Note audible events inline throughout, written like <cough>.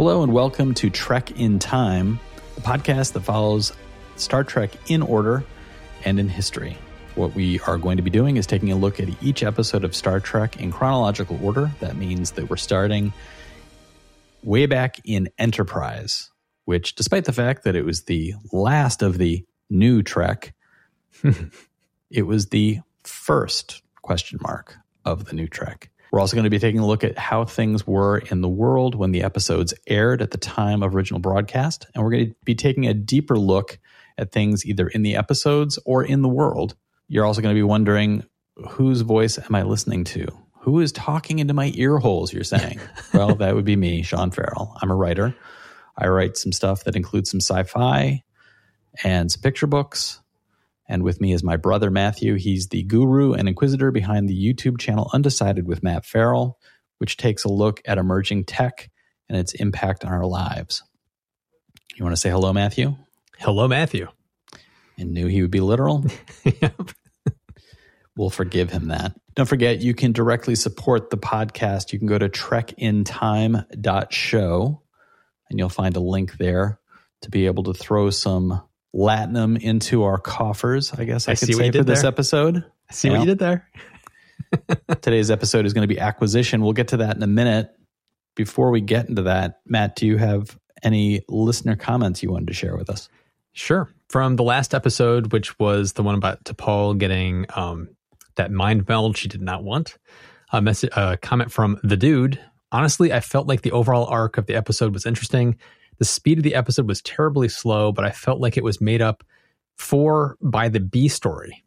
Hello and welcome to Trek in Time, the podcast that follows Star Trek in order and in history. What we are going to be doing is taking a look at each episode of Star Trek in chronological order. That means that we're starting way back in Enterprise, which, despite the fact that it was the last of the new Trek, <laughs> it was the first question mark of the new Trek. We're also going to be taking a look at how things were in the world when the episodes aired at the time of original broadcast. And we're going to be taking a deeper look at things either in the episodes or in the world. You're also going to be wondering whose voice am I listening to? Who is talking into my ear holes, you're saying? <laughs> well, that would be me, Sean Farrell. I'm a writer. I write some stuff that includes some sci fi and some picture books. And with me is my brother Matthew. He's the guru and inquisitor behind the YouTube channel Undecided with Matt Farrell, which takes a look at emerging tech and its impact on our lives. You want to say hello, Matthew? Hello, Matthew. And knew he would be literal? <laughs> yep. We'll forgive him that. Don't forget, you can directly support the podcast. You can go to trekintime.show and you'll find a link there to be able to throw some latinum into our coffers, I guess I, I could say for this there. episode. I see Yeah. what you did there. <laughs> <laughs> Today's episode is going to be acquisition. We'll get to that in a minute. Before we get into that, Matt, do you have any listener comments you wanted to share with us? Sure. From the last episode, which was the one about T'Pol getting um, that mind meld she did not want, a, message, a comment from the dude. Honestly, I felt like the overall arc of the episode was interesting. The speed of the episode was terribly slow, but I felt like it was made up for by the B story.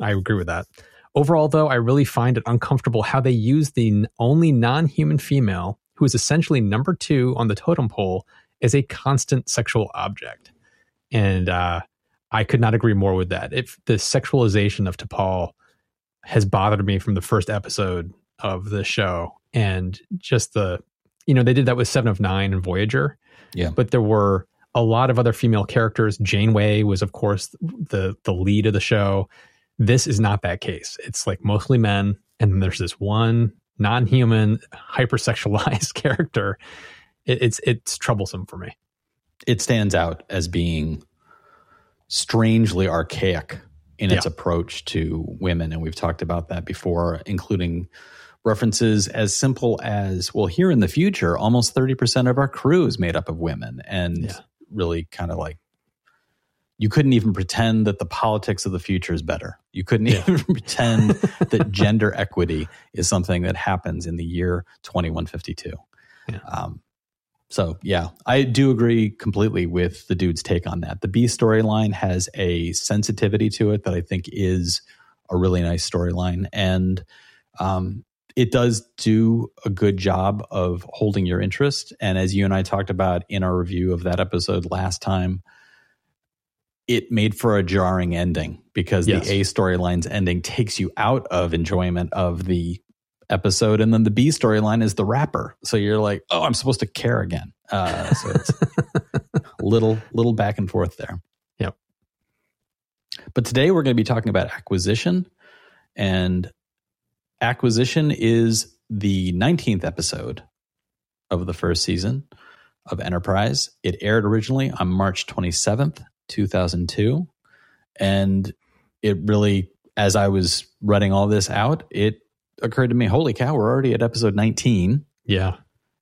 I agree with that. Overall, though, I really find it uncomfortable how they use the only non human female, who is essentially number two on the totem pole, as a constant sexual object. And uh, I could not agree more with that. If the sexualization of T'Pol has bothered me from the first episode of the show, and just the, you know, they did that with Seven of Nine and Voyager, Yeah. but there were a lot of other female characters. Janeway was, of course, the the lead of the show. This is not that case. It's like mostly men, and then there's this one non-human, hypersexualized <laughs> character. It, it's it's troublesome for me. It stands out as being strangely archaic in its Yeah. approach to women. And we've talked about that before, including references as simple as well, here in the future, almost 30% of our crew is made up of women. And Yeah. really kind of like, you couldn't even pretend that the politics of the future is better. You couldn't Yeah. even <laughs> pretend that <laughs> gender equity is something that happens in the year 2152. Yeah. Um, so, yeah, I do agree completely with the dude's take on that. The B storyline has a sensitivity to it that I think is a really nice storyline. And um, it does do a good job of holding your interest. And as you and I talked about in our review of that episode last time, it made for a jarring ending because Yes. the A storyline's ending takes you out of enjoyment of the episode, and then the B storyline is the wrapper. So you're like, oh, I'm supposed to care again. Uh, so it's <laughs> little little back and forth there. Yep. But today we're going to be talking about acquisition, and acquisition is the 19th episode of the first season of Enterprise. It aired originally on March 27th, 2002. And it really, as I was writing all this out, it occurred to me holy cow, we're already at episode 19. Yeah.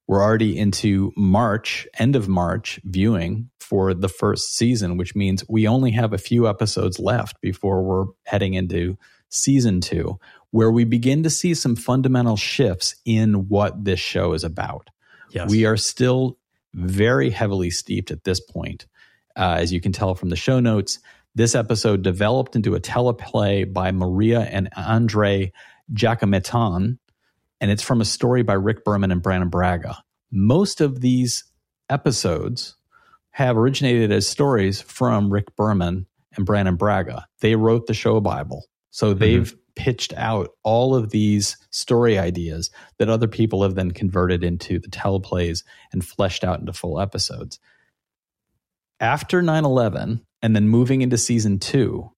We're already into March, end of March viewing for the first season, which means we only have a few episodes left before we're heading into season two, where we begin to see some fundamental shifts in what this show is about. Yes. We are still very heavily steeped at this point. Uh, as you can tell from the show notes, this episode developed into a teleplay by Maria and Andre Jacquemetton, and it's from a story by Rick Berman and Brannon Braga. Most of these episodes have originated as stories from Rick Berman and Brannon Braga. They wrote the show Bible. So they've pitched out all of these story ideas that other people have then converted into the teleplays and fleshed out into full episodes. After 9 11, and then moving into season two,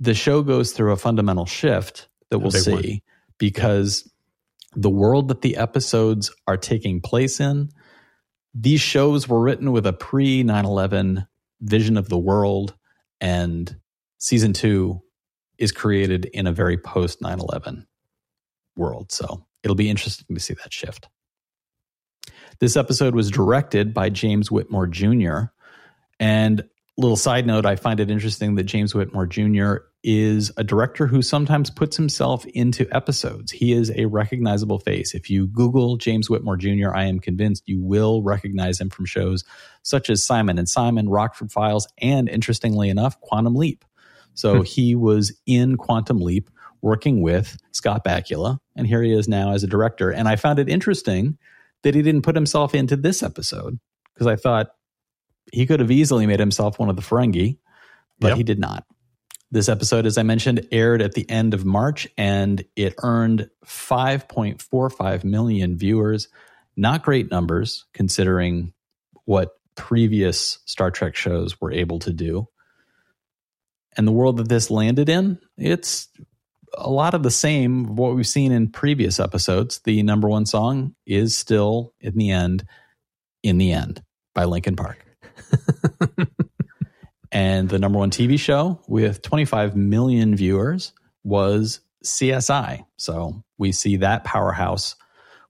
the show goes through a fundamental shift that we'll see one. because the world that the episodes are taking place in these shows were written with a pre 9 11 vision of the world, and season two is created in a very post 9 11 world. So it'll be interesting to see that shift. This episode was directed by James Whitmore Jr. And little side note, I find it interesting that James Whitmore Jr. is a director who sometimes puts himself into episodes. He is a recognizable face. If you Google James Whitmore Jr., I am convinced you will recognize him from shows such as Simon and Simon, Rockford Files, and interestingly enough, Quantum Leap. So <laughs> he was in Quantum Leap working with Scott Bakula, and here he is now as a director. And I found it interesting that he didn't put himself into this episode because I thought he could have easily made himself one of the Ferengi, but yep. he did not. This episode, as I mentioned, aired at the end of March and it earned 5.45 million viewers. Not great numbers considering what previous Star Trek shows were able to do. And the world that this landed in, it's a lot of the same of what we've seen in previous episodes. The number one song is still in the end, in the end by Linkin Park. <laughs> and the number one TV show with 25 million viewers was CSI. So we see that powerhouse,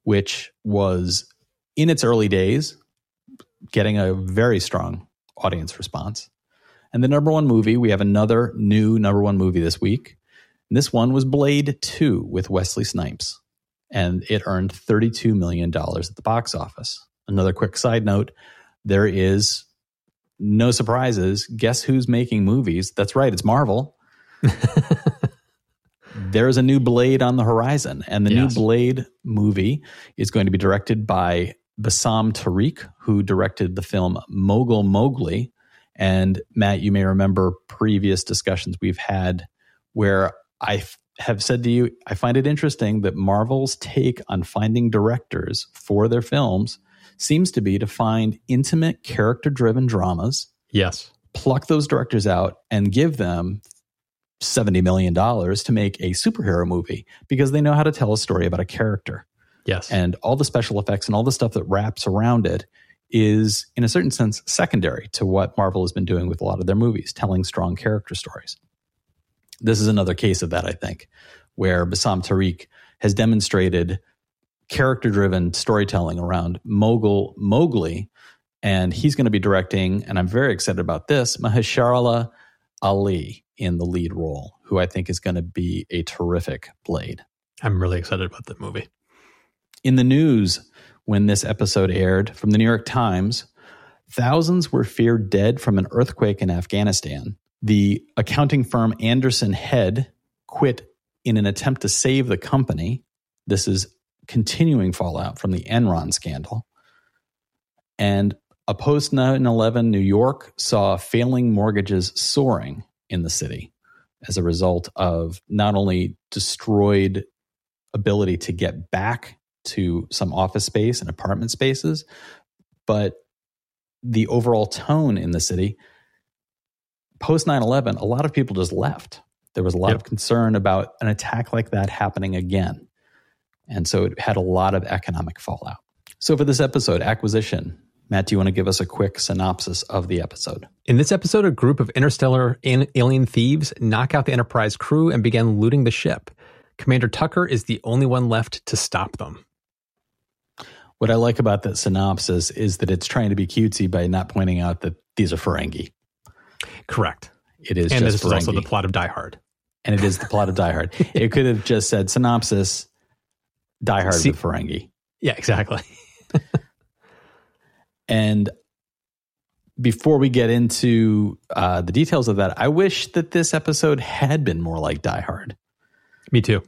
which was in its early days getting a very strong audience response. And the number one movie, we have another new number one movie this week. And this one was Blade 2 with Wesley Snipes. And it earned $32 million at the box office. Another quick side note there is no surprises. Guess who's making movies? That's right, it's Marvel. <laughs> There's a new Blade on the horizon, and the yes. new Blade movie is going to be directed by Bassam Tariq, who directed the film Mogul Mowgli. And Matt, you may remember previous discussions we've had where I f- have said to you, I find it interesting that Marvel's take on finding directors for their films seems to be to find intimate, character driven dramas. Yes. Pluck those directors out and give them $70 million to make a superhero movie because they know how to tell a story about a character. Yes. And all the special effects and all the stuff that wraps around it is, in a certain sense, secondary to what Marvel has been doing with a lot of their movies, telling strong character stories. This is another case of that, I think, where Bassam Tariq has demonstrated character driven storytelling around Mogul Mowgli. And he's going to be directing, and I'm very excited about this, Mahershala Ali in the lead role, who I think is going to be a terrific Blade. I'm really excited about that movie. In the news, when this episode aired from the New York Times, thousands were feared dead from an earthquake in Afghanistan. The accounting firm Andersen Head quit in an attempt to save the company. This is continuing fallout from the Enron scandal. And a post 9 11 New York saw failing mortgages soaring in the city as a result of not only destroyed ability to get back to some office space and apartment spaces, but the overall tone in the city. Post 9 11, a lot of people just left. There was a lot yep. of concern about an attack like that happening again. And so it had a lot of economic fallout. So for this episode, acquisition, Matt, do you want to give us a quick synopsis of the episode? In this episode, a group of interstellar alien thieves knock out the Enterprise crew and begin looting the ship. Commander Tucker is the only one left to stop them. What I like about that synopsis is that it's trying to be cutesy by not pointing out that these are Ferengi. Correct. It is and this is also the plot of Die Hard. And it is the plot of Die Hard. <laughs> it could have just said synopsis Die Hard See, with Ferengi. Yeah, exactly. <laughs> and before we get into uh, the details of that, I wish that this episode had been more like Die Hard. Me too.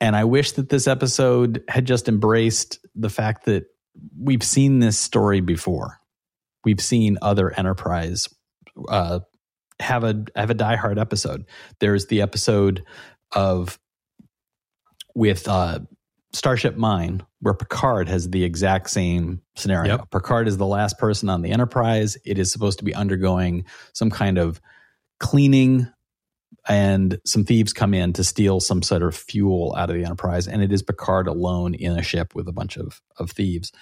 And I wish that this episode had just embraced the fact that we've seen this story before. We've seen other Enterprise uh, have a have a Die Hard episode. There's the episode of with uh, Starship Mine, where Picard has the exact same scenario. Yep. Picard is the last person on the Enterprise. It is supposed to be undergoing some kind of cleaning, and some thieves come in to steal some sort of fuel out of the Enterprise. And it is Picard alone in a ship with a bunch of, of thieves.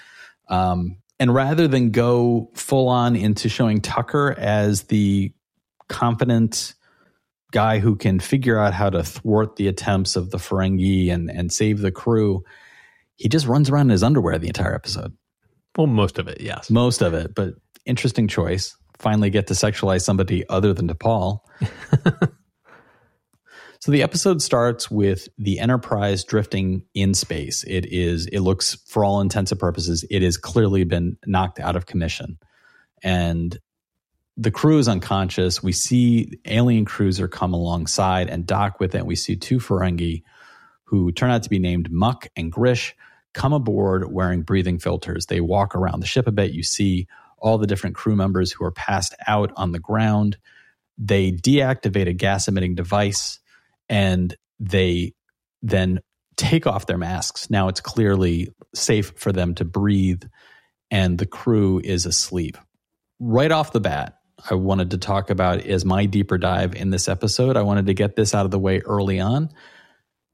Um, And rather than go full on into showing Tucker as the confident guy who can figure out how to thwart the attempts of the Ferengi and, and save the crew, he just runs around in his underwear the entire episode. Well, most of it, yes. Most of it, but interesting choice. Finally get to sexualize somebody other than T'Pol. <laughs> so the episode starts with the Enterprise drifting in space. It is it looks for all intents and purposes it has clearly been knocked out of commission. And the crew is unconscious. We see alien cruiser come alongside and dock with it. And we see two Ferengi who turn out to be named Muk and Grish come aboard wearing breathing filters. They walk around the ship a bit. You see all the different crew members who are passed out on the ground. They deactivate a gas emitting device and they then take off their masks. Now it's clearly safe for them to breathe, and the crew is asleep. Right off the bat, I wanted to talk about is my deeper dive in this episode. I wanted to get this out of the way early on.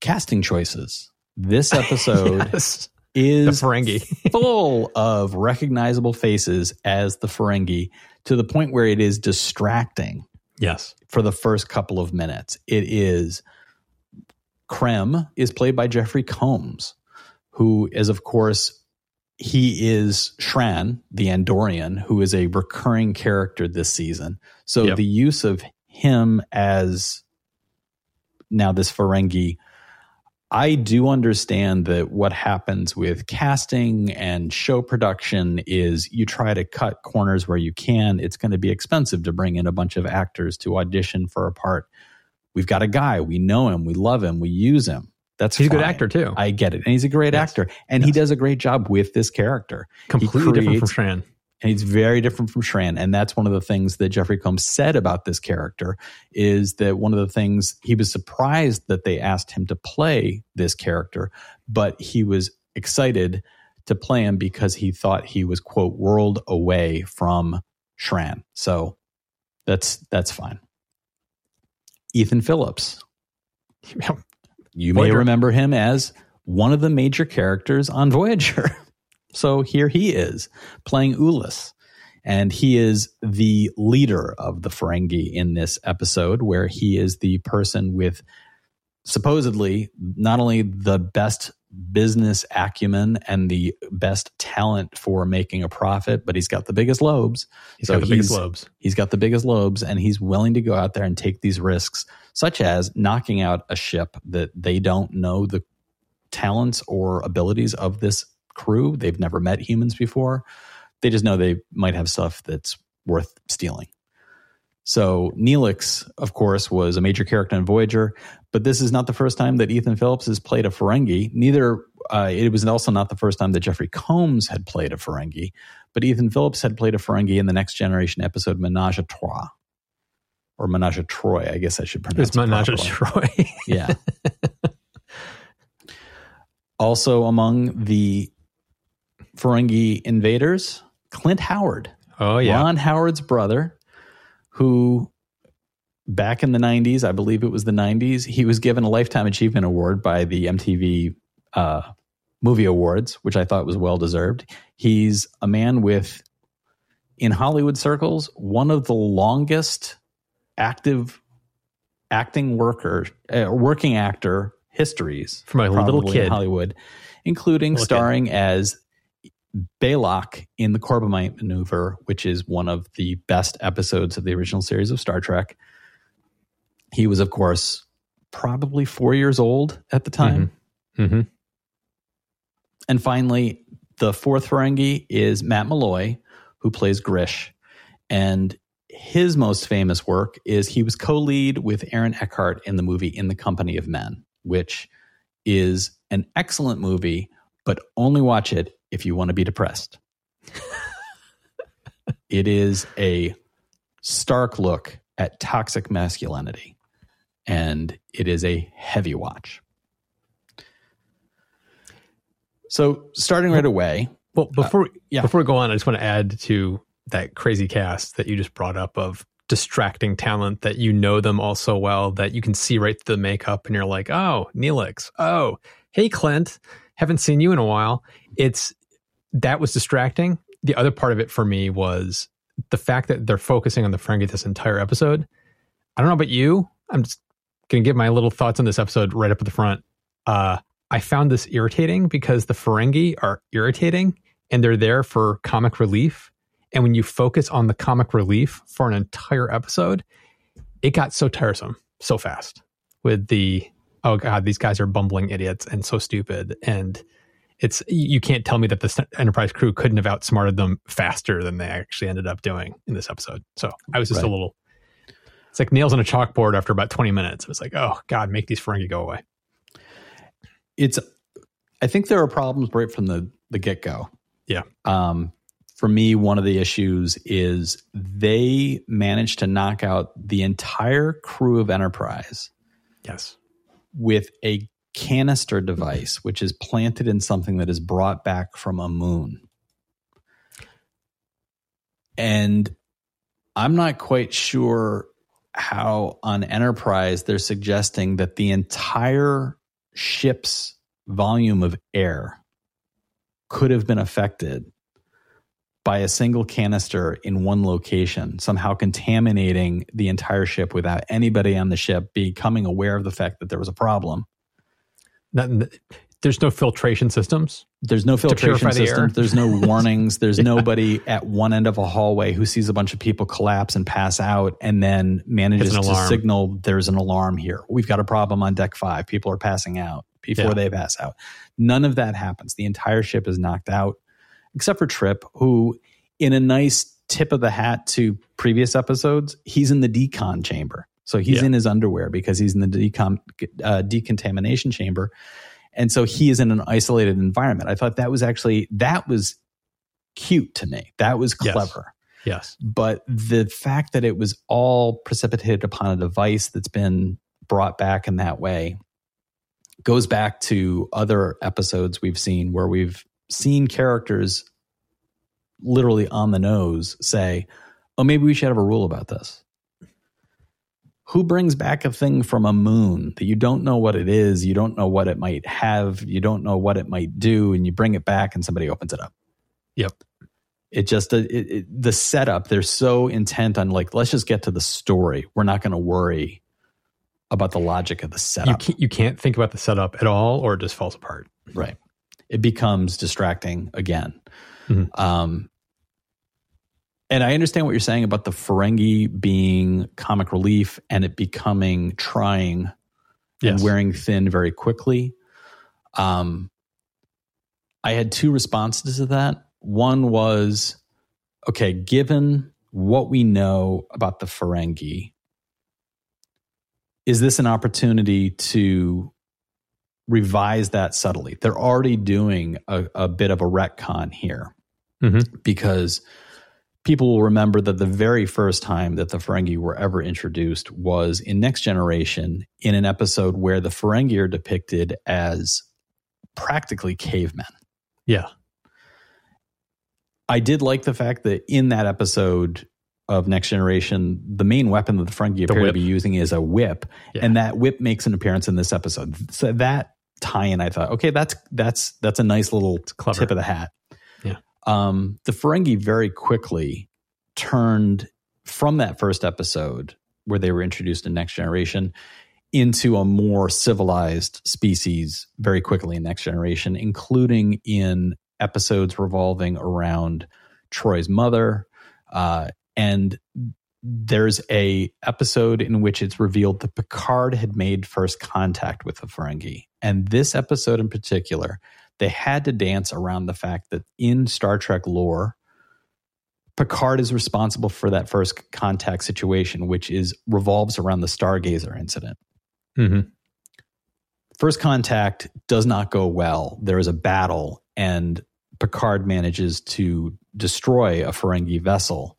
Casting choices. This <laughs> episode yes. is The Ferengi. <laughs> full of recognizable faces as the Ferengi to the point where it is distracting Yes. for the first couple of minutes. It is Krem is played by Jeffrey Combs, who is, of course, he is Shran, the Andorian, who is a recurring character this season. So Yep. the use of him as now this Ferengi, I do understand that what happens with casting and show production is you try to cut corners where you can. It's going to be expensive to bring in a bunch of actors to audition for a part. We've got a guy, we know him, we love him, we use him. That's He's a good actor too. I get it. And he's a great Yes. actor. And he does a great job with this character. Completely different from creates- Shran. And he's very different from Shran. And that's one of the things that Jeffrey Combs said about this character is that one of the things he was surprised that they asked him to play this character, but he was excited to play him because he thought he was, quote, world away from Shran. So that's that's fine. Ethan Phillips. <laughs> You may remember him as one of the major characters on Voyager. <laughs> so here he is playing Ulis. And he is the leader of the Ferengi in this episode, where he is the person with supposedly not only the best business acumen and the best talent for making a profit, but he's got the biggest lobes. He's So got the biggest lobes. He's got the biggest lobes and he's willing to go out there and take these risks, such as knocking out a ship that they don't know the talents or abilities of this crew. They've never met humans before. They just know they might have stuff that's worth stealing. So Neelix, of course, was a major character in Voyager, but this is not the first time that Ethan Phillips has played a Ferengi. Neither uh, it was also not the first time that Jeffrey Combs had played a Ferengi, but Ethan Phillips had played a Ferengi in the Next Generation episode Menage a Trois, or Menage a Troy, I guess I should pronounce. It's it Menage a. Troy. <laughs> Yeah. also among the Ferengi invaders, Clint Howard. oh yeah. Ron Howard's brother, who back in the 90s, I believe it was the 90s, he was given a Lifetime Achievement Award by the MTV uh, Movie Awards, which I thought was well deserved. He's a man with, in Hollywood circles, one of the longest active acting worker, uh, working actor histories From a little kid. Hollywood, including Little kid. starring as Balok in the Corbomite Maneuver, which is one of the best episodes of the original series of Star Trek. He was, of course, probably four years old at the time. hmm And finally, the fourth Ferengi is Matt Malloy, who plays Grish. And his most famous work is he was co lead with Aaron Eckhart in the movie In the Company of Men, which is an excellent movie, but only watch it if you want to be depressed. it is a stark look at toxic masculinity, and it is a heavy watch. So, starting right away, Well, uh, before yeah. before we go on, I just want to add to that crazy cast that you just brought up of distracting talent that you know them all so well that you can see right through the makeup and you're like, oh, Neelix. Oh, hey Clint, haven't seen you in a while. It's that was distracting. the other part of it for me was the fact that they're focusing on the Ferengi this entire episode. I don't know about you. I'm just going to give my little thoughts on this episode right up at the front. Uh, I found this irritating because the Ferengi are irritating and they're there for comic relief. And when you focus on the comic relief for an entire episode, it got so tiresome so fast with the, oh God, these guys are bumbling idiots and so stupid. And it's, you can't tell me that the Enterprise crew couldn't have outsmarted them faster than they actually ended up doing in this episode. So I was just right. a little, it's like nails on a chalkboard after about 20 minutes. It was like, oh God, make these Ferengi go away. It's, I think there are problems right from the, the get go. Yeah. Um, for me, one of the issues is they managed to knock out the entire crew of Enterprise. Yes. With a canister device, which is planted in something that is brought back from a moon. And I'm not quite sure how on Enterprise they're suggesting that the entire ship's volume of air could have been affected by a single canister in one location, somehow contaminating the entire ship without anybody on the ship becoming aware of the fact that there was a problem. there's no filtration systems. There's no filtration systems. The there's no <laughs> warnings. There's yeah. nobody at one end of a hallway who sees a bunch of people collapse and pass out and then manages to signal there's an alarm here. We've got a problem on deck five. People are passing out before yeah. they pass out. None of that happens. The entire ship is knocked out except for Trip, who, in a nice tip of the hat to previous episodes, he's in the decon chamber. So he's yeah. in his underwear because he's in the decon, uh, decontamination chamber. And so he is in an isolated environment. I thought that was actually, that was cute to me. That was clever. Yes. yes. But the fact that it was all precipitated upon a device that's been brought back in that way goes back to other episodes we've seen where we've seen characters literally on the nose say, oh, maybe we should have a rule about this. Who brings back a thing from a moon that you don't know what it is, you don't know what it might have, you don't know what it might do, and you bring it back and somebody opens it up? Yep. It just, it, it, the setup, they're so intent on like, let's just get to the story. We're not going to worry about the logic of the setup. You can't, you can't think about the setup at all or it just falls apart. Right it becomes distracting again. Mm-hmm. Um, and I understand what you're saying about the Ferengi being comic relief and it becoming trying yes. and wearing thin very quickly. Um, I had two responses to that. One was, okay, given what we know about the Ferengi, is this an opportunity to revise that subtly. They're already doing a, a bit of a retcon here mm-hmm. because people will remember that the very first time that the Ferengi were ever introduced was in Next Generation in an episode where the Ferengi are depicted as practically cavemen. Yeah. I did like the fact that in that episode of Next Generation, the main weapon that the Ferengi appear to be using is a whip, yeah. and that whip makes an appearance in this episode. So that tie-in, I thought, okay, that's that's that's a nice little tip of the hat. Yeah. Um, the Ferengi very quickly turned from that first episode where they were introduced in Next Generation into a more civilized species very quickly in Next Generation, including in episodes revolving around Troi's mother. Uh, and there's a episode in which it's revealed that Picard had made first contact with the Ferengi. And this episode in particular, they had to dance around the fact that in Star Trek lore, Picard is responsible for that first contact situation, which is revolves around the Stargazer incident. Mm-hmm. First contact does not go well. There is a battle, and Picard manages to destroy a Ferengi vessel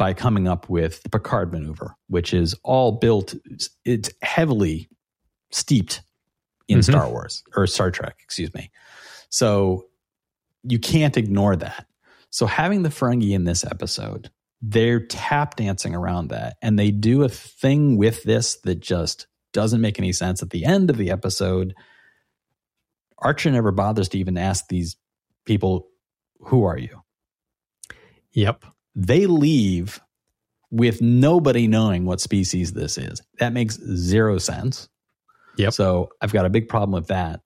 by coming up with the Picard maneuver, which is all built, it's heavily steeped in mm-hmm. Star Wars or Star Trek, excuse me. So you can't ignore that. So having the Ferengi in this episode, they're tap dancing around that and they do a thing with this that just doesn't make any sense. At the end of the episode, Archer never bothers to even ask these people, Who are you? Yep. They leave with nobody knowing what species this is. That makes zero sense. Yep. So I've got a big problem with that.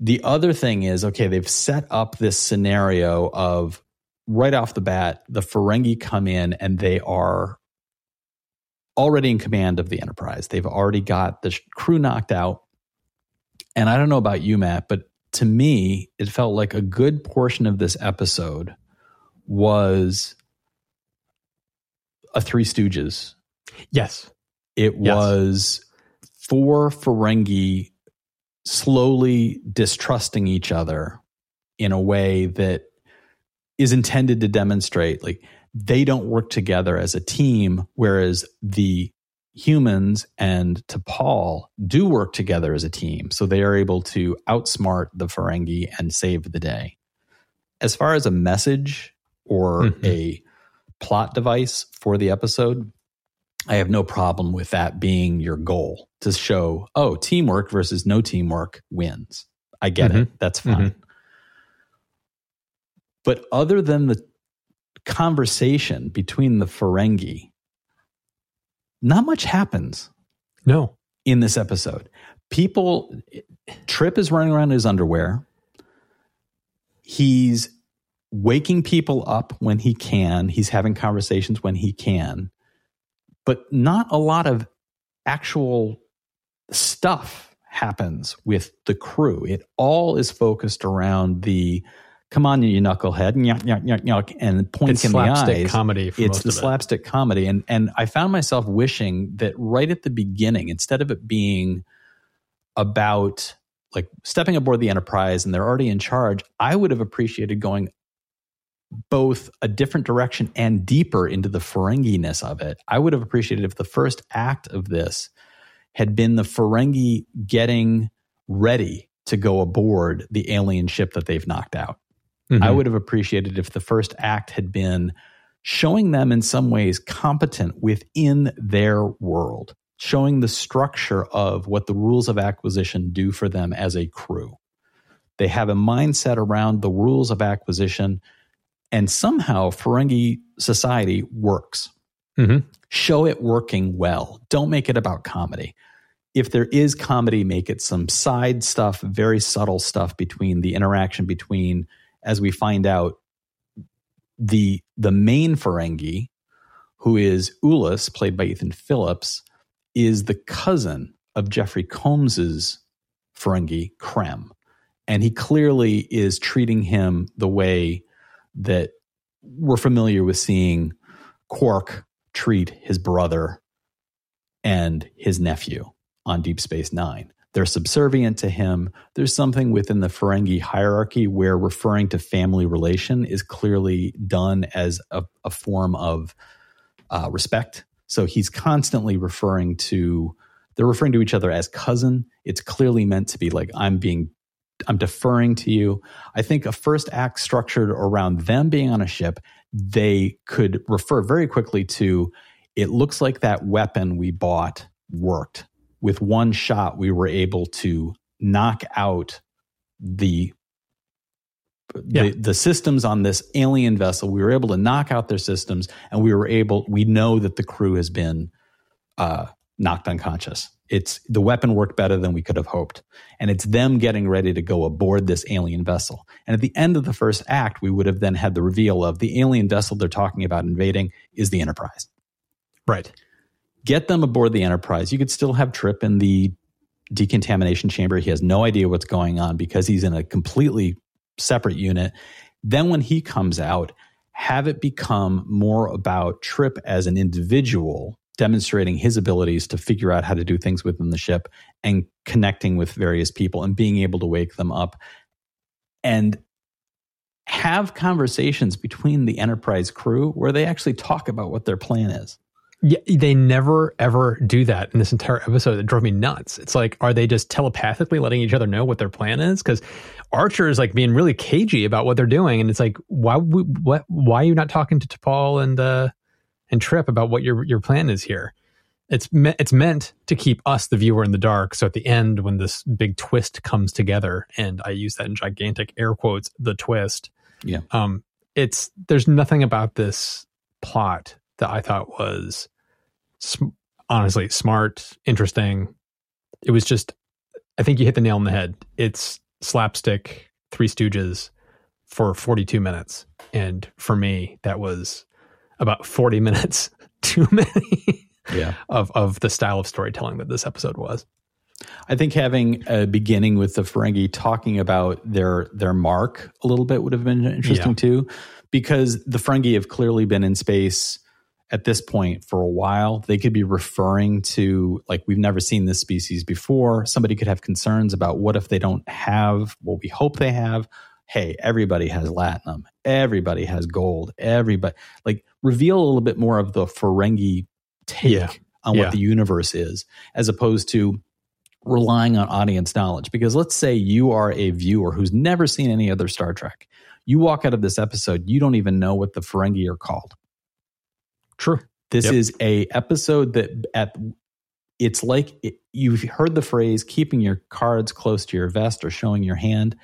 The other thing is okay, they've set up this scenario of right off the bat, the Ferengi come in and they are already in command of the Enterprise. They've already got the crew knocked out. And I don't know about you, Matt, but to me, it felt like a good portion of this episode was a Three Stooges. Yes. It Yes. was four Ferengi slowly distrusting each other in a way that is intended to demonstrate like they don't work together as a team, whereas the humans and T'Pol do work together as a team. So they are able to outsmart the Ferengi and save the day. As far as a message or Mhm. a plot device for the episode, I have no problem with that being your goal to show, oh, teamwork versus no teamwork wins. I get it. That's fine. But other than the conversation between the Ferengi, not much happens No. in this episode. People, Trip is running around in his underwear. He's waking people up when he can. He's having conversations when he can, but not a lot of actual stuff happens with the crew. It all is focused around the come on, you knucklehead, nyuk, nyuk, nyuk, nyuk, and point It's in the slapstick eyes comedy for it's the of it. slapstick comedy and and i found myself wishing that right at the beginning instead of it being about like stepping aboard the enterprise and they're already in charge i would have appreciated going both a different direction and deeper into the ferengi-ness of it i would have appreciated if the first act of this had been the ferengi getting ready to go aboard the alien ship that they've knocked out Mhm. I would have appreciated if the first act had been showing them in some ways competent within their world, showing the structure of what the rules of acquisition do for them as a crew. They have a mindset around the rules of acquisition, and somehow Ferengi society works. Mhm. Show it working well. Don't make it about comedy. If there is comedy, make it some side stuff, very subtle stuff between the interaction between as we find out the the main Ferengi, who is Ulis, played by Ethan Phillips, is the cousin of Jeffrey Combs's Ferengi, Krem. And he clearly is treating him the way that we're familiar with seeing Quark treat his brother and his nephew on Deep Space Nine. They're subservient to him. There's something within the Ferengi hierarchy where referring to family relation is clearly done as a, a form of uh, respect. So he's constantly referring to, they're referring to each other as cousin. It's clearly meant to be like, I'm being, I'm deferring to you. I think a first act structured around them being on a ship, they could refer very quickly to, it looks like that weapon we bought worked with one shot we were able to knock out the Yeah. the, the systems on this alien vessel we were able to knock out their systems and we were able we know that the crew has been uh, knocked unconscious it's the weapon worked better than we could have hoped and it's them getting ready to go aboard this alien vessel and at the end of the first act we would have then had the reveal of the alien vessel they're talking about invading is the enterprise Right. get them aboard the Enterprise. You could still have Trip in the decontamination chamber. He has no idea what's going on because he's in a completely separate unit. Then when he comes out, have it become more about Trip as an individual, demonstrating his abilities to figure out how to do things within the ship and connecting with various people and being able to wake them up and have conversations between the Enterprise crew where they actually talk about what their plan is. Yeah, they never ever do that in this entire episode. That drove me nuts. It's like, are they just telepathically letting each other know what their plan is? Because Archer is like being really cagey about what they're doing, and it's like, why? What? Why are you not talking to T'Pol and uh, and Trip about what your your plan is here? It's me- it's meant to keep us, the viewer, in the dark. So at the end, when this big twist comes together, and I use that in gigantic air quotes, the twist. Yeah. Um, it's there's nothing about this plot that I thought was sm- honestly smart, interesting. It was just, I think you hit the nail on the head. It's slapstick, Three Stooges for 42 minutes. And for me, that was about 40 minutes <laughs> too many Yeah. of, of the style of storytelling that this episode was. I think having a beginning with the Ferengi talking about their their mark a little bit would have been interesting Yeah. too, because the Ferengi have clearly been in space at this point for a while. They could be referring to like we've never seen this species before. Somebody could have concerns about what if they don't have what we hope they have. Hey, everybody has latinum. Everybody has gold. Everybody like reveal a little bit more of the Ferengi take Yeah. on Yeah. what the universe is, as opposed to relying on audience knowledge. Because let's say you are a viewer who's never seen any other Star Trek. You walk out of this episode, you don't even know what the Ferengi are called. True. This Yep. is a episode that at it's like it, you've heard the phrase keeping your cards close to your vest or showing your hand.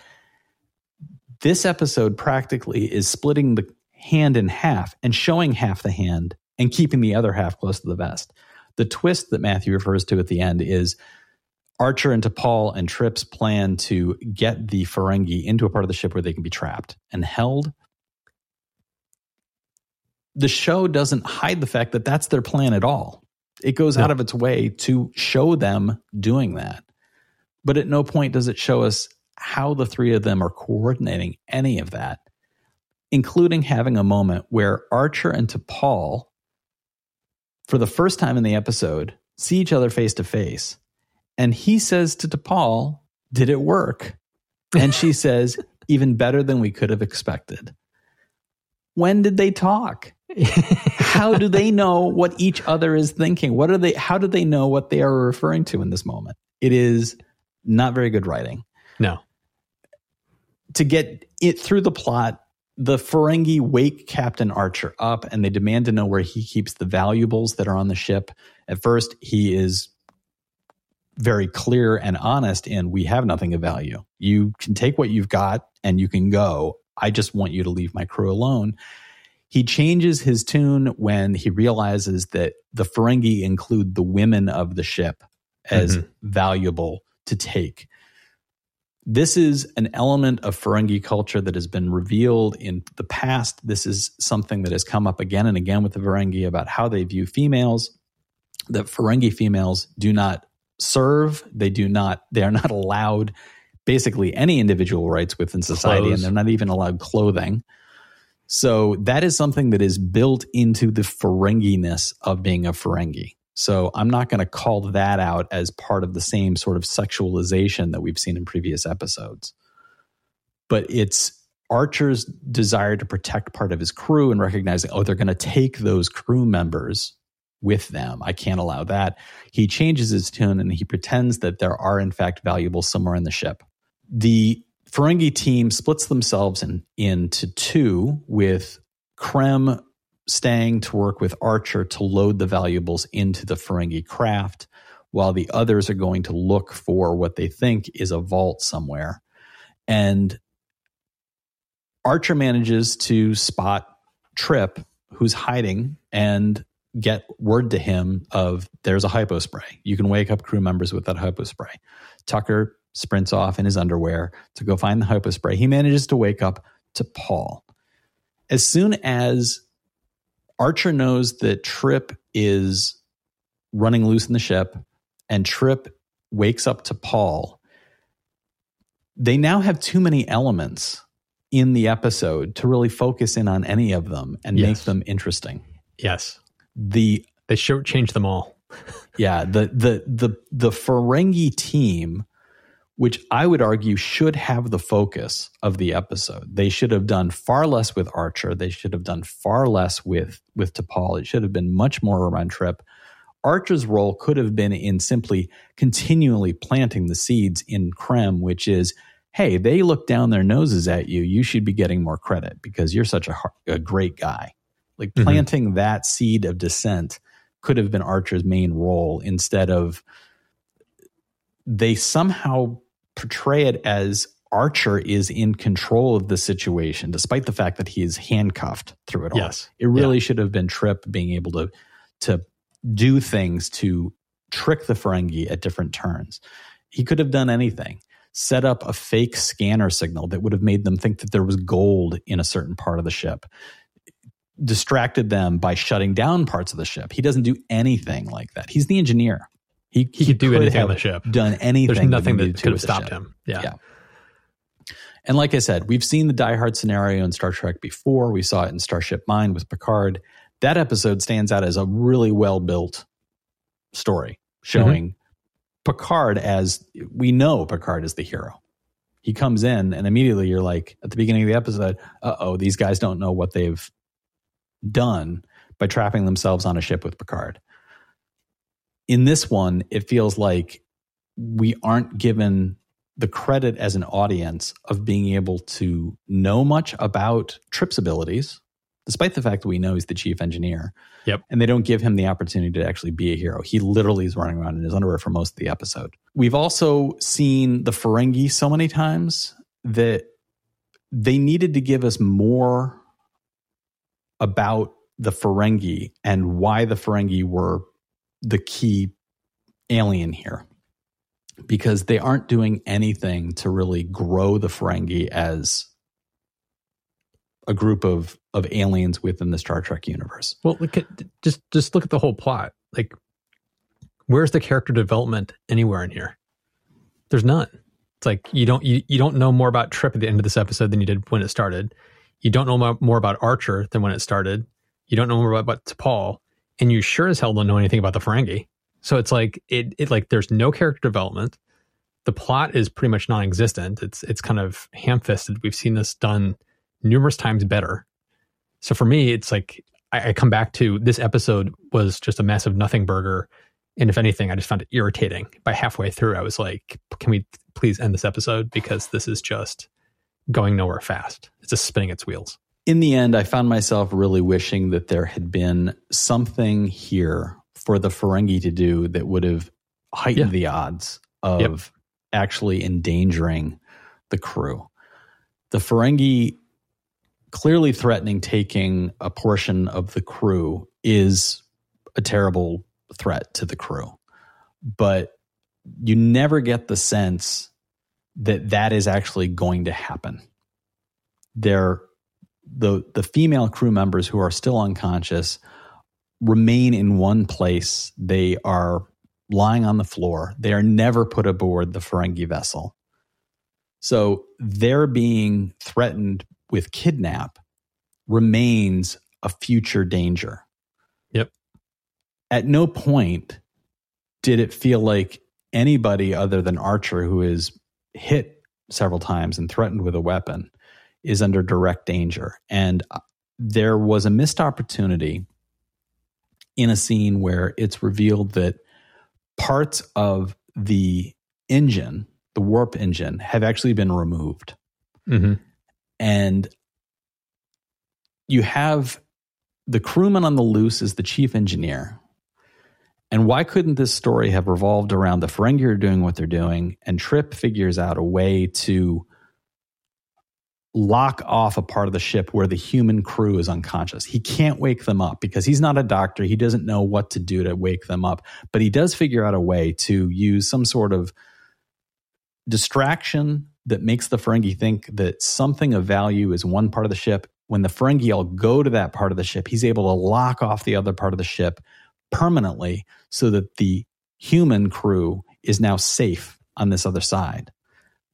This episode practically is splitting the hand in half and showing half the hand and keeping the other half close to the vest. The twist that Matthew refers to at the end is Archer and T'Pol and Trips plan to get the Ferengi into a part of the ship where they can be trapped and held the show doesn't hide the fact that that's their plan at all. It goes No. out of its way to show them doing that. But at no point does it show us how the three of them are coordinating any of that, including having a moment where Archer and T'Pol, for the first time in the episode, see each other face to face. And he says to T'Pol, Did it work? And she <laughs> says, Even better than we could have expected. When did they talk? how do they know what each other is thinking? What are they how do they know what they are referring to in this moment? It is not very good writing. no. To get it through the plot, the Ferengi wake Captain Archer up and they demand to know where he keeps the valuables that are on the ship. At first, he is very clear and honest in we have nothing of value. You can take what you've got and you can go. I just want you to leave my crew alone. He changes his tune when he realizes that the Ferengi include the women of the ship as Mhm. valuable to take. This is an element of Ferengi culture that has been revealed in the past. This is something that has come up again and again with the Ferengi about how they view females. That Ferengi females do not serve, they do not, they are not allowed basically any individual rights within society, Clothes. and they're not even allowed clothing. So that is something that is built into the Ferengi-ness of being a Ferengi. So I'm not going to call that out as part of the same sort of sexualization that we've seen in previous episodes. But it's Archer's desire to protect part of his crew and recognizing, oh, they're going to take those crew members with them. I can't allow that. He changes his tune and he pretends that there are, in fact, valuables somewhere in the ship. The Ferengi team splits themselves in, into two, with Krem staying to work with Archer to load the valuables into the Ferengi craft, while the others are going to look for what they think is a vault somewhere. And Archer manages to spot Trip, who's hiding, and get word to him of there's a hypo spray. You can wake up crew members with that hypo spray. Tucker sprints off in his underwear to go find the hypo spray. He manages to wake up T'Pol. As soon as Archer knows that Trip is running loose in the ship and Trip wakes up T'Pol, they now have too many elements in the episode to really focus in on any of them and make them interesting. Yes. The They short changed them all. <laughs> yeah, the the the the Ferengi team, which I would argue should have the focus of the episode. They should have done far less with Archer. They should have done far less with with T'Pol. It should have been much more around Trip. Archer's role could have been in simply continually planting the seeds in Krem, which is, hey, they look down their noses at you. You should be getting more credit because you're such a, a great guy. Like Mhm. planting that seed of dissent could have been Archer's main role instead of they somehow portray it as Archer is in control of the situation, despite the fact that he is handcuffed through it all. Yes. It really Yeah. should have been Trip being able to to do things to trick the Ferengi at different turns. He could have done anything. Set up a fake scanner signal that would have made them think that there was gold in a certain part of the ship. Distracted them by shutting down parts of the ship. He doesn't do anything like that. He's the engineer. He, He could do anything on the ship. Done anything. There's nothing that could have stopped him. Yeah. Yeah. And like I said, we've seen the Die Hard scenario in Star Trek before. We saw it in Starship Mine with Picard. That episode stands out as a really well built story showing Picard as we know Picard is the hero. He comes in, and immediately you're like, at the beginning of the episode, uh oh, these guys don't know what they've done by trapping themselves on a ship with Picard. In this one, it feels like we aren't given the credit as an audience of being able to know much about Trip's abilities, despite the fact that we know he's the chief engineer. Yep. And they don't give him the opportunity to actually be a hero. He literally is running around in his underwear for most of the episode. We've also seen the Ferengi so many times that they needed to give us more about the Ferengi and why the Ferengi were the key alien here because they aren't doing anything to really grow the Ferengi as a group of of aliens within the Star Trek universe. Well, look at just just look at the whole plot. Like, where's the character development anywhere in here? There's none. It's like you don't you, you don't know more about Trip at the end of this episode than you did when it started. You don't know more about Archer than when it started. You don't know more about, about T'Pol, and you sure as hell don't know anything about the Ferengi. So it's like it it like there's no character development. The plot is pretty much non-existent. It's it's kind of ham-fisted. We've seen this done numerous times better. So for me, it's like I, I come back to this episode was just a massive nothing burger. And if anything, I just found it irritating. By halfway through, I was like, can we please end this episode? Because this is just going nowhere fast. It's just spinning its wheels. In the end, I found myself really wishing that there had been something here for the Ferengi to do that would have heightened Yeah. the odds of Yep. actually endangering the crew. The Ferengi clearly threatening taking a portion of the crew is a terrible threat to the crew. But you never get the sense that that is actually going to happen. They're the the female crew members who are still unconscious remain in one place. They are lying on the floor. They are never put aboard the Ferengi vessel. So their being threatened with kidnap remains a future danger. Yep. At no point did it feel like anybody other than Archer, who is hit several times and threatened with a weapon, is under direct danger. And uh, there was a missed opportunity in a scene where it's revealed that parts of the engine, the warp engine, have actually been removed. Mm-hmm. And you have the crewman on the loose as the chief engineer. And why couldn't this story have revolved around the Ferengi are doing what they're doing, and Trip figures out a way to lock off a part of the ship where the human crew is unconscious. He can't wake them up because he's not a doctor. He doesn't know what to do to wake them up, but he does figure out a way to use some sort of distraction that makes the Ferengi think that something of value is one part of the ship. When the Ferengi all go to that part of the ship, he's able to lock off the other part of the ship permanently so that the human crew is now safe on this other side.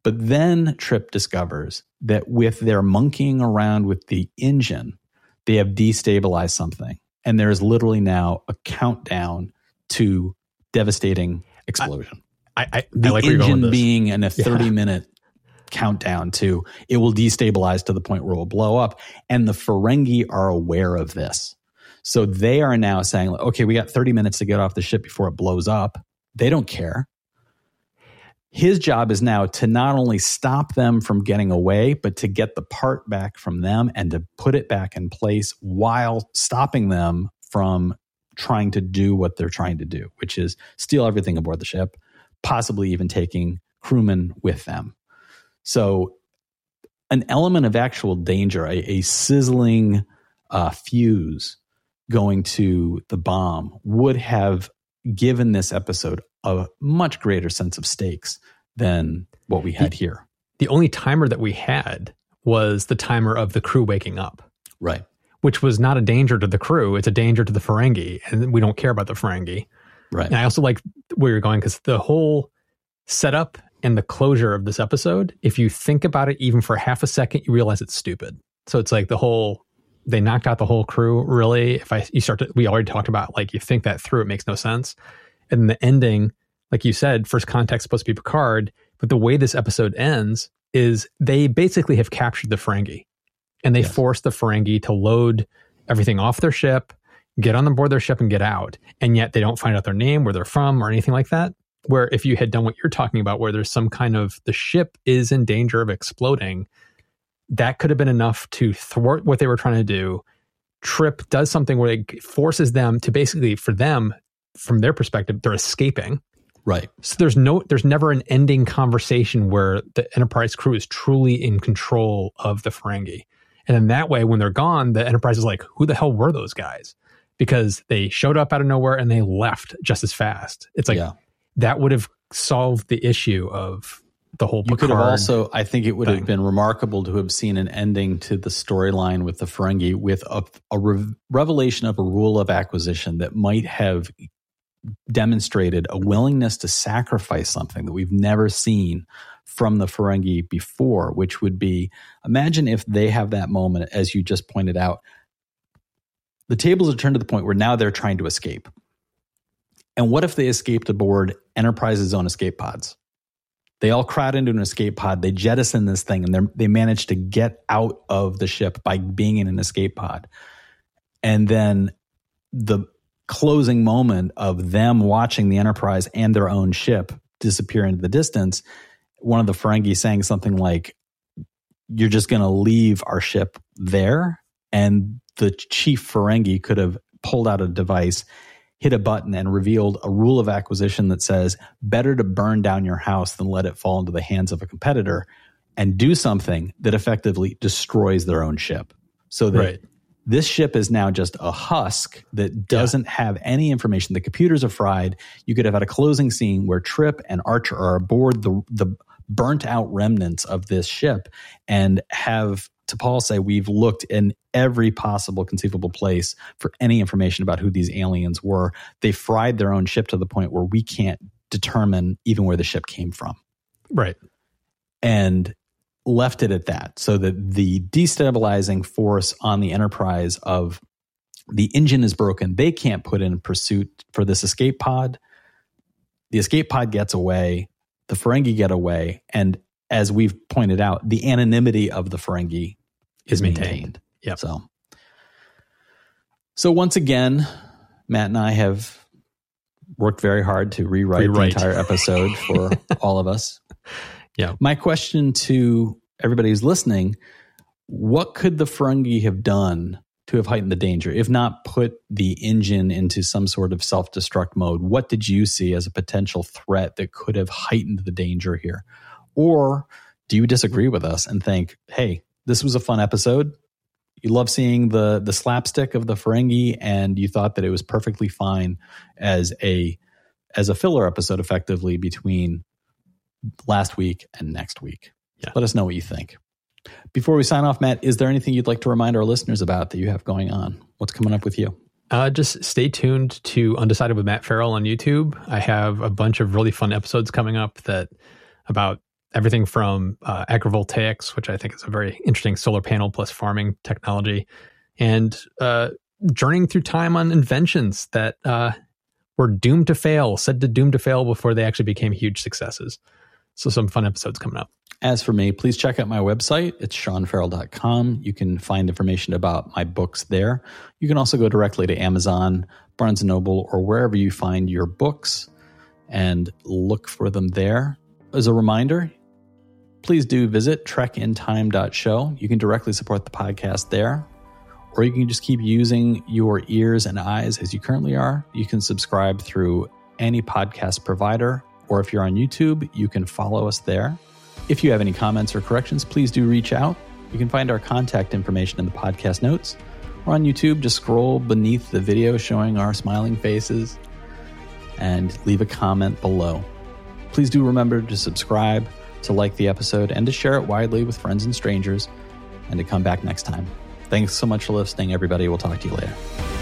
But then Trip discovers that with their monkeying around with the engine, they have destabilized something. And there is literally now a countdown to devastating explosion. I, I, the I like where you're going engine being in a Yeah. 30 minute countdown to it will destabilize to the point where it will blow up. And the Ferengi are aware of this. So they are now saying, okay, we got 30 minutes to get off the ship before it blows up. They don't care. His job is now to not only stop them from getting away, but to get the part back from them and to put it back in place while stopping them from trying to do what they're trying to do, which is steal everything aboard the ship, possibly even taking crewmen with them. So, an element of actual danger, a, a sizzling uh, fuse going to the bomb, would have given this episode a much greater sense of stakes than what we had the, here. The only timer that we had was the timer of the crew waking up. Right. Which was not a danger to the crew, it's a danger to the Ferengi, and we don't care about the Ferengi. Right. And I also like where you're going because the whole setup and the closure of this episode, if you think about it even for half a second, you realize it's stupid. So it's like the whole they knocked out the whole crew. Really, if I you start to, we already talked about like you think that through, it makes no sense. And the ending, like you said, first contact supposed to be Picard, but the way this episode ends is they basically have captured the Ferengi, and they yes. force the Ferengi to load everything off their ship, get on the board their ship, and get out. And yet they don't find out their name, where they're from, or anything like that where if you had done what you're talking about, where there's some kind of the ship is in danger of exploding, that could have been enough to thwart what they were trying to do. Trip does something where it forces them to basically, for them, from their perspective, they're escaping. Right. So there's no, there's never an ending conversation where the Enterprise crew is truly in control of the Ferengi. And in that way, when they're gone, the Enterprise is like, who the hell were those guys? Because they showed up out of nowhere and they left just as fast. It's like, yeah that would have solved the issue of the whole. You could have also, I think, it would thing. have been remarkable to have seen an ending to the storyline with the Ferengi with a, a re- revelation of a rule of acquisition that might have demonstrated a willingness to sacrifice something that we've never seen from the Ferengi before, which would be imagine if they have that moment, as you just pointed out. The tables are turned to the point where now they're trying to escape. And what if they escaped aboard Enterprise's own escape pods? They all crowd into an escape pod. They jettison this thing and they manage to get out of the ship by being in an escape pod. And then the closing moment of them watching the Enterprise and their own ship disappear into the distance, one of the Ferengi saying something like, You're just going to leave our ship there? And the chief Ferengi could have pulled out a device hit a button and revealed a rule of acquisition that says better to burn down your house than let it fall into the hands of a competitor and do something that effectively destroys their own ship. So that right. This ship is now just a husk that doesn't yeah. have any information. The computers are fried. You could have had a closing scene where Trip and Archer are aboard the the burnt out remnants of this ship and have T'Pol say we've looked in every possible conceivable place for any information about who these aliens were. They fried their own ship to the point where we can't determine even where the ship came from. Right. And left it at that so that the destabilizing force on the Enterprise of the engine is broken. They can't put in pursuit for this escape pod. The escape pod gets away. The Ferengi get away. And as we've pointed out, the anonymity of the Ferengi is maintained. Yeah. So, so once again, Matt and I have worked very hard to rewrite, rewrite. the entire episode for <laughs> all of us. Yeah. My question to everybody who's listening: What could the Ferengi have done to have heightened the danger, if not put the engine into some sort of self destruct mode? What did you see as a potential threat that could have heightened the danger here? Or do you disagree with us and think, hey, this was a fun episode. You love seeing the the slapstick of the Ferengi, and you thought that it was perfectly fine as a as a filler episode, effectively between last week and next week. Yeah. Let us know what you think. Before we sign off, Matt, is there anything you'd like to remind our listeners about that you have going on? What's coming up with you? Uh, just stay tuned to Undecided with Matt Ferrell on YouTube. I have a bunch of really fun episodes coming up that about everything from uh, agrivoltaics, which I think is a very interesting solar panel plus farming technology, and uh, journeying through time on inventions that uh, were doomed to fail, said to doomed to fail before they actually became huge successes. So, some fun episodes coming up. As for me, please check out my website. It's seanferrell.com. You can find information about my books there. You can also go directly to Amazon, Barnes & Noble, or wherever you find your books and look for them there. As a reminder, please do visit trekintime.show. You can directly support the podcast there, or you can just keep using your ears and eyes as you currently are. You can subscribe through any podcast provider, or if you're on YouTube, you can follow us there. If you have any comments or corrections, please do reach out. You can find our contact information in the podcast notes or on YouTube. Just scroll beneath the video showing our smiling faces and leave a comment below. Please do remember to subscribe, to like the episode, and to share it widely with friends and strangers, and to come back next time. Thanks so much for listening, everybody. We'll talk to you later.